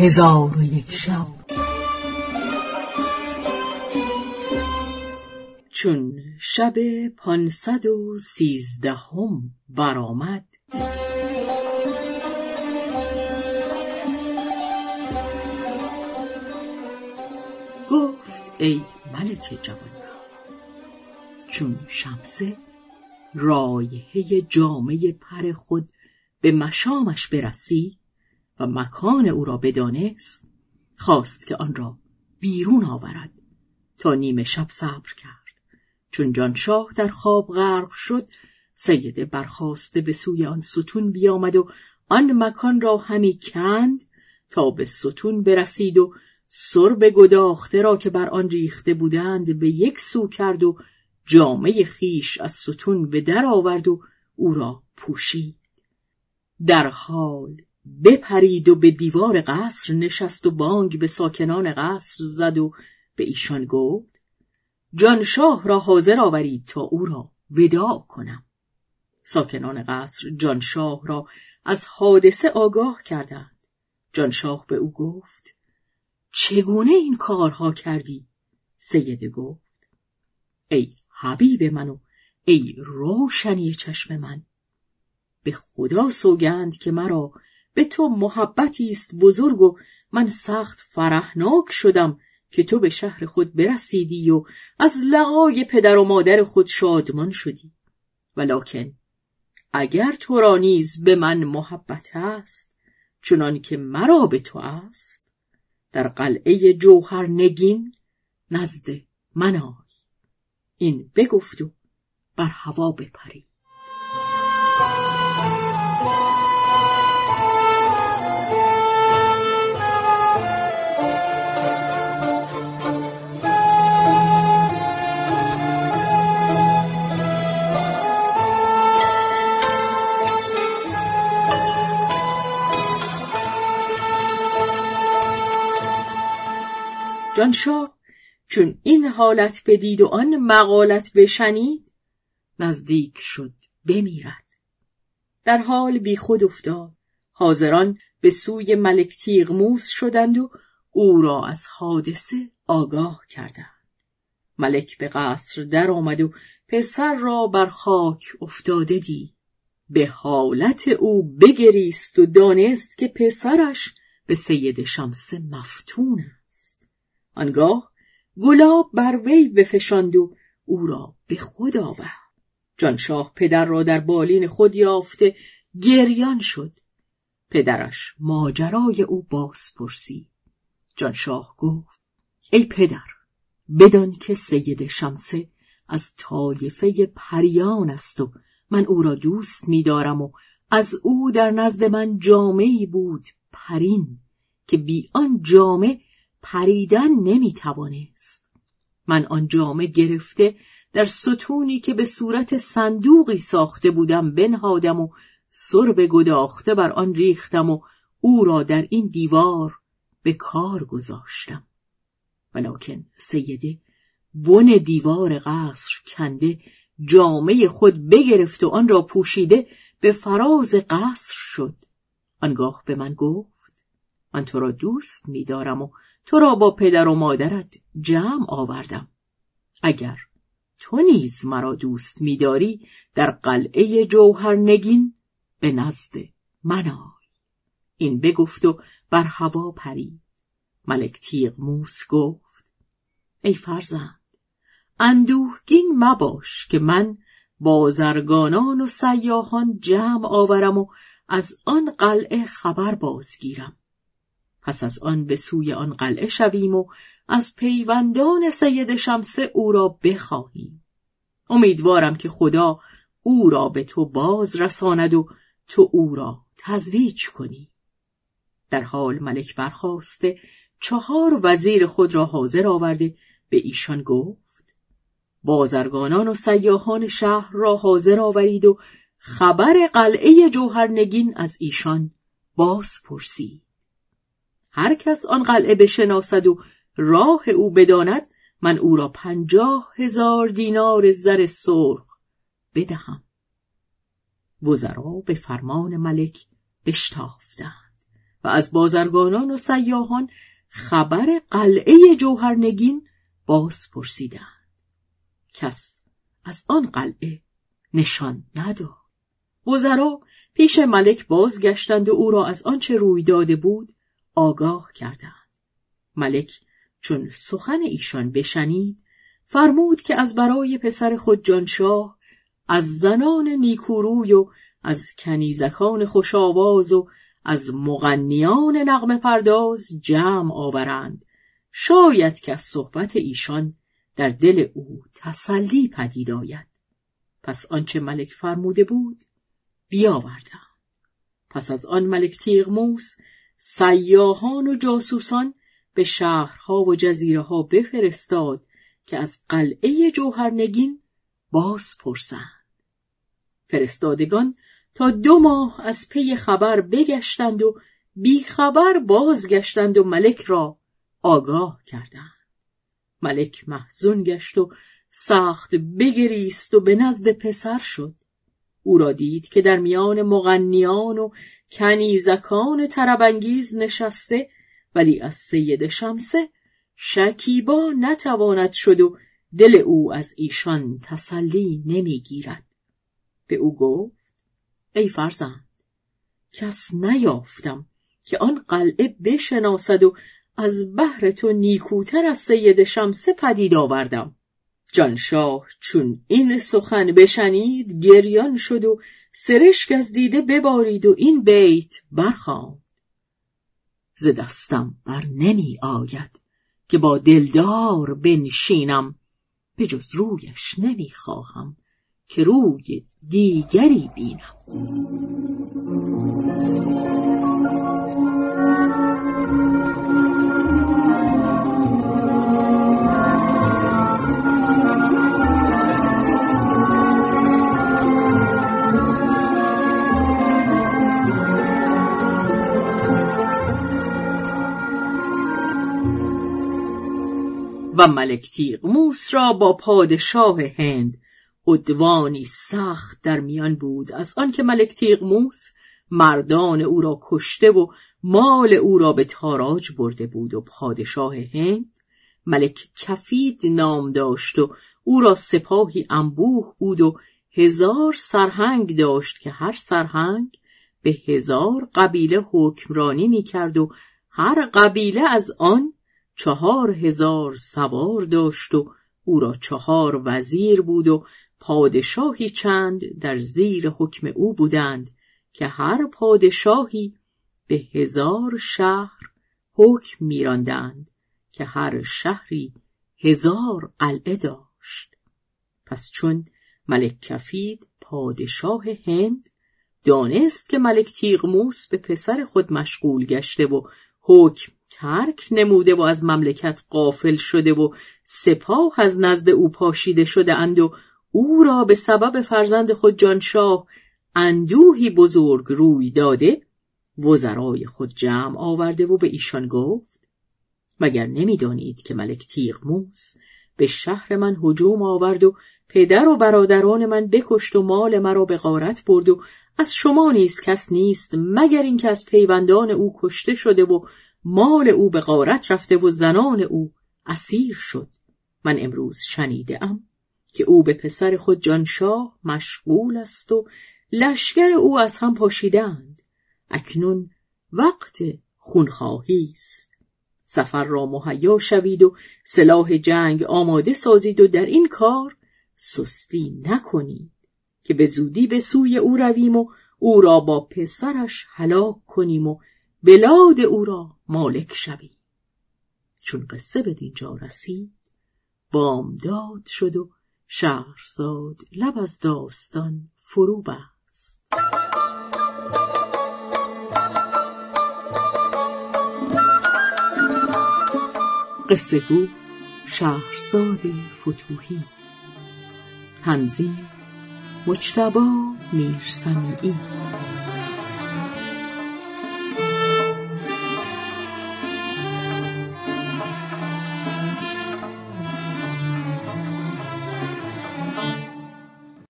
هزار و یک شب. چون شب پانصد و سیزدهم برآمد گفت ای ملک جوان چون شمسه رایحه جامه پر خود به مشامش برسید و مکان او را بدانست خواست که آن را بیرون آورد تا نیمه شب صبر کرد. چون جانشاه در خواب غرق شد سیده برخواسته به سوی آن ستون بیامد و آن مکان را همی کند تا به ستون برسید و سرب گداخته را که بر آن ریخته بودند به یک سو کرد و جامه خیش از ستون به در آورد و او را پوشید. در حال بپرید و به دیوار قصر نشست و بانگ به ساکنان قصر زد و به ایشان گفت جانشاه را حاضر آورید تا او را وداع کنم. ساکنان قصر جانشاه را از حادثه آگاه کردند. جانشاه به او گفت چگونه این کارها کردی؟ سیده گفت ای حبیب من ای روشنی چشم من. به خدا سوگند که مرا به تو محبتی است بزرگ و من سخت فرحناک شدم که تو به شهر خود برسیدی و از لقای پدر و مادر خود شادمان شدی. ولکن اگر تو را نیز به من محبت است چنان که مرا به تو است در قلعه جوهر نگین نزد من آی. این بگفت و بر هوا بپرید جانشاه چون این حالت بدید و آن مقالت بشنید نزدیک شد بمیرد. در حال بی خود افتاد. حاضران به سوی ملک تیغموس شدند و او را از حادثه آگاه کردند. ملک به قصر در آمد و پسر را بر خاک افتاده دید. به حالت او بگریست و دانست که پسرش به سید شمس مفتون آنگاه گلاب بر وی بفشاند و او را به خود آورد. جانشاه پدر را در بالین خود یافته گریان شد. پدرش ماجرای او باز پرسید. جانشاه گفت ای پدر بدان که سید شمسه از طایفه پریان است و من او را دوست می‌دارم و از او در نزد من جامعی بود پرین که بی آن جامه پریدن نمی‌توانست. من آن جامه گرفته در ستونی که به صورت صندوقی ساخته بودم بنهادم و سرب گداخته بر آن ریختم و او را در این دیوار به کار گذاشتم. ولکن سیده بن دیوار قصر کنده جامعه خود بگرفت و آن را پوشیده به فراز قصر شد. آنگاه به من گفت من تو را دوست می‌دارم و تو را با پدر و مادرت جمع آوردم. اگر تو نیز مرا دوست می‌داری در قلعه جوهر نگین به نزد من آی. این بگفت و بر هوا پرید. ملک تیغ موس گفت ای فرزند اندوهگین مباش که من بازرگانان و سیاهان جمع آورم و از آن قلعه خبر بازگیرم. پس از آن به سوی آن قلعه شویم و از پیوندان سید شمسه او را بخواهیم. امیدوارم که خدا او را به تو باز رساند و تو او را تزویج کنی. در حال ملک برخواسته چهار وزیر خود را حاضر آورده به ایشان گفت بازرگانان و سیاهان شهر را حاضر آورید و خبر قلعه جوهرنگین از ایشان باز پرسید. هر کس آن قلعه بشناسد و راه او بداند من او را پنجاه هزار دینار زر سرخ بدهم. وزرا به فرمان ملک بشتافتند و از بازرگانان و سیاهان خبر قلعه جوهرنگین باز پرسیدند. کس از آن قلعه نشان نداد. وزرا پیش ملک بازگشتند و او را از آنچه روی داده بود آگاه کردند. ملک چون سخن ایشان بشنید فرمود که از برای پسر خود جانشاه از زنان نیکوروی و از کنیزکان خوشاواز و از مغنیان نغم پرداز جمع آورند. شاید که از صحبت ایشان در دل او تسلی پدید آید. پس آنچه ملک فرموده بود بیاوردم. پس از آن ملک تیغموس سیاهان و جاسوسان به شهرها و جزیره ها بفرستاد که از قلعه جوهرنگین باز پرسند فرستادگان تا دو ماه از پی خبر بگشتند و بیخبر بازگشتند و ملک را آگاه کردند. ملک محزون گشت و سخت بگریست و به نزد پسر شد. او را دید که در میان مغنیان و کنیزکان تربنگیز نشسته ولی از سید شمسه شکیبا نتواند شد و دل او از ایشان تسلی نمی‌گیرد. به او گفت ای فرزند کس نیافتم که آن قلعه بشناسد و از بهر تو نیکوتر از سید شمسه پدید آوردم. جانشاه چون این سخن بشنید گریان شد و سرشک از دیده ببارید و این بیت برخواند. ز دستم بر نمی آید که با دلدار بنشینم به جز رویش نمی خواهم که روی دیگری بینم. و ملک تیغموس را با پادشاه هند. عدوانی سخت در میان بود. از آنکه ملک تیغموس مردان او را کشته و مال او را به تاراج برده بود و پادشاه هند ملک کفید نام داشت و او را سپاهی انبوه بود و هزار سرهنگ داشت که هر سرهنگ به هزار قبیله حکمرانی می‌کرد و هر قبیله از آن چهار هزار سوار داشت و او را چهار وزیر بود و پادشاهی چند در زیر حکم او بودند که هر پادشاهی به هزار شهر حکم میراندند که هر شهری هزار قلعه داشت. پس چون ملک کفید پادشاه هند دانست که ملک تیغموس به پسر خود مشغول گشته و حکم ترک نموده و از مملکت قافل شده و سپاه از نزد او پاشیده شده اند و او را به سبب فرزند خود جانشاه اندوهی بزرگ روی داده وزرای خود جمع آورده و به ایشان گفت مگر نمی‌دانید که ملک تیغموس به شهر من هجوم آورد و پدر و برادران من بکشت و مال مرا به غارت برد و از شما نیز کس نیست مگر اینکه از پیوندان او کشته شده و مال او به غارت رفته و زنان او اسیر شد. من امروز شنیده ام که او به پسر خود جانشاه مشغول است و لشکر او از هم پاشیدند. اکنون وقت خونخواهی است. سفر را مهیا شوید و سلاح جنگ آماده سازید و در این کار سستی نکنید که به زودی به سوی او رویم و او را با پسرش هلاک کنیم و بلاد او را مالک شویم چون قصه به دینجا رسید بامداد شد و شهرزاد لب از داستان فرو بست. قصه گو شهرزاد فتوهی تنظیم مجتبا میرسمیعی.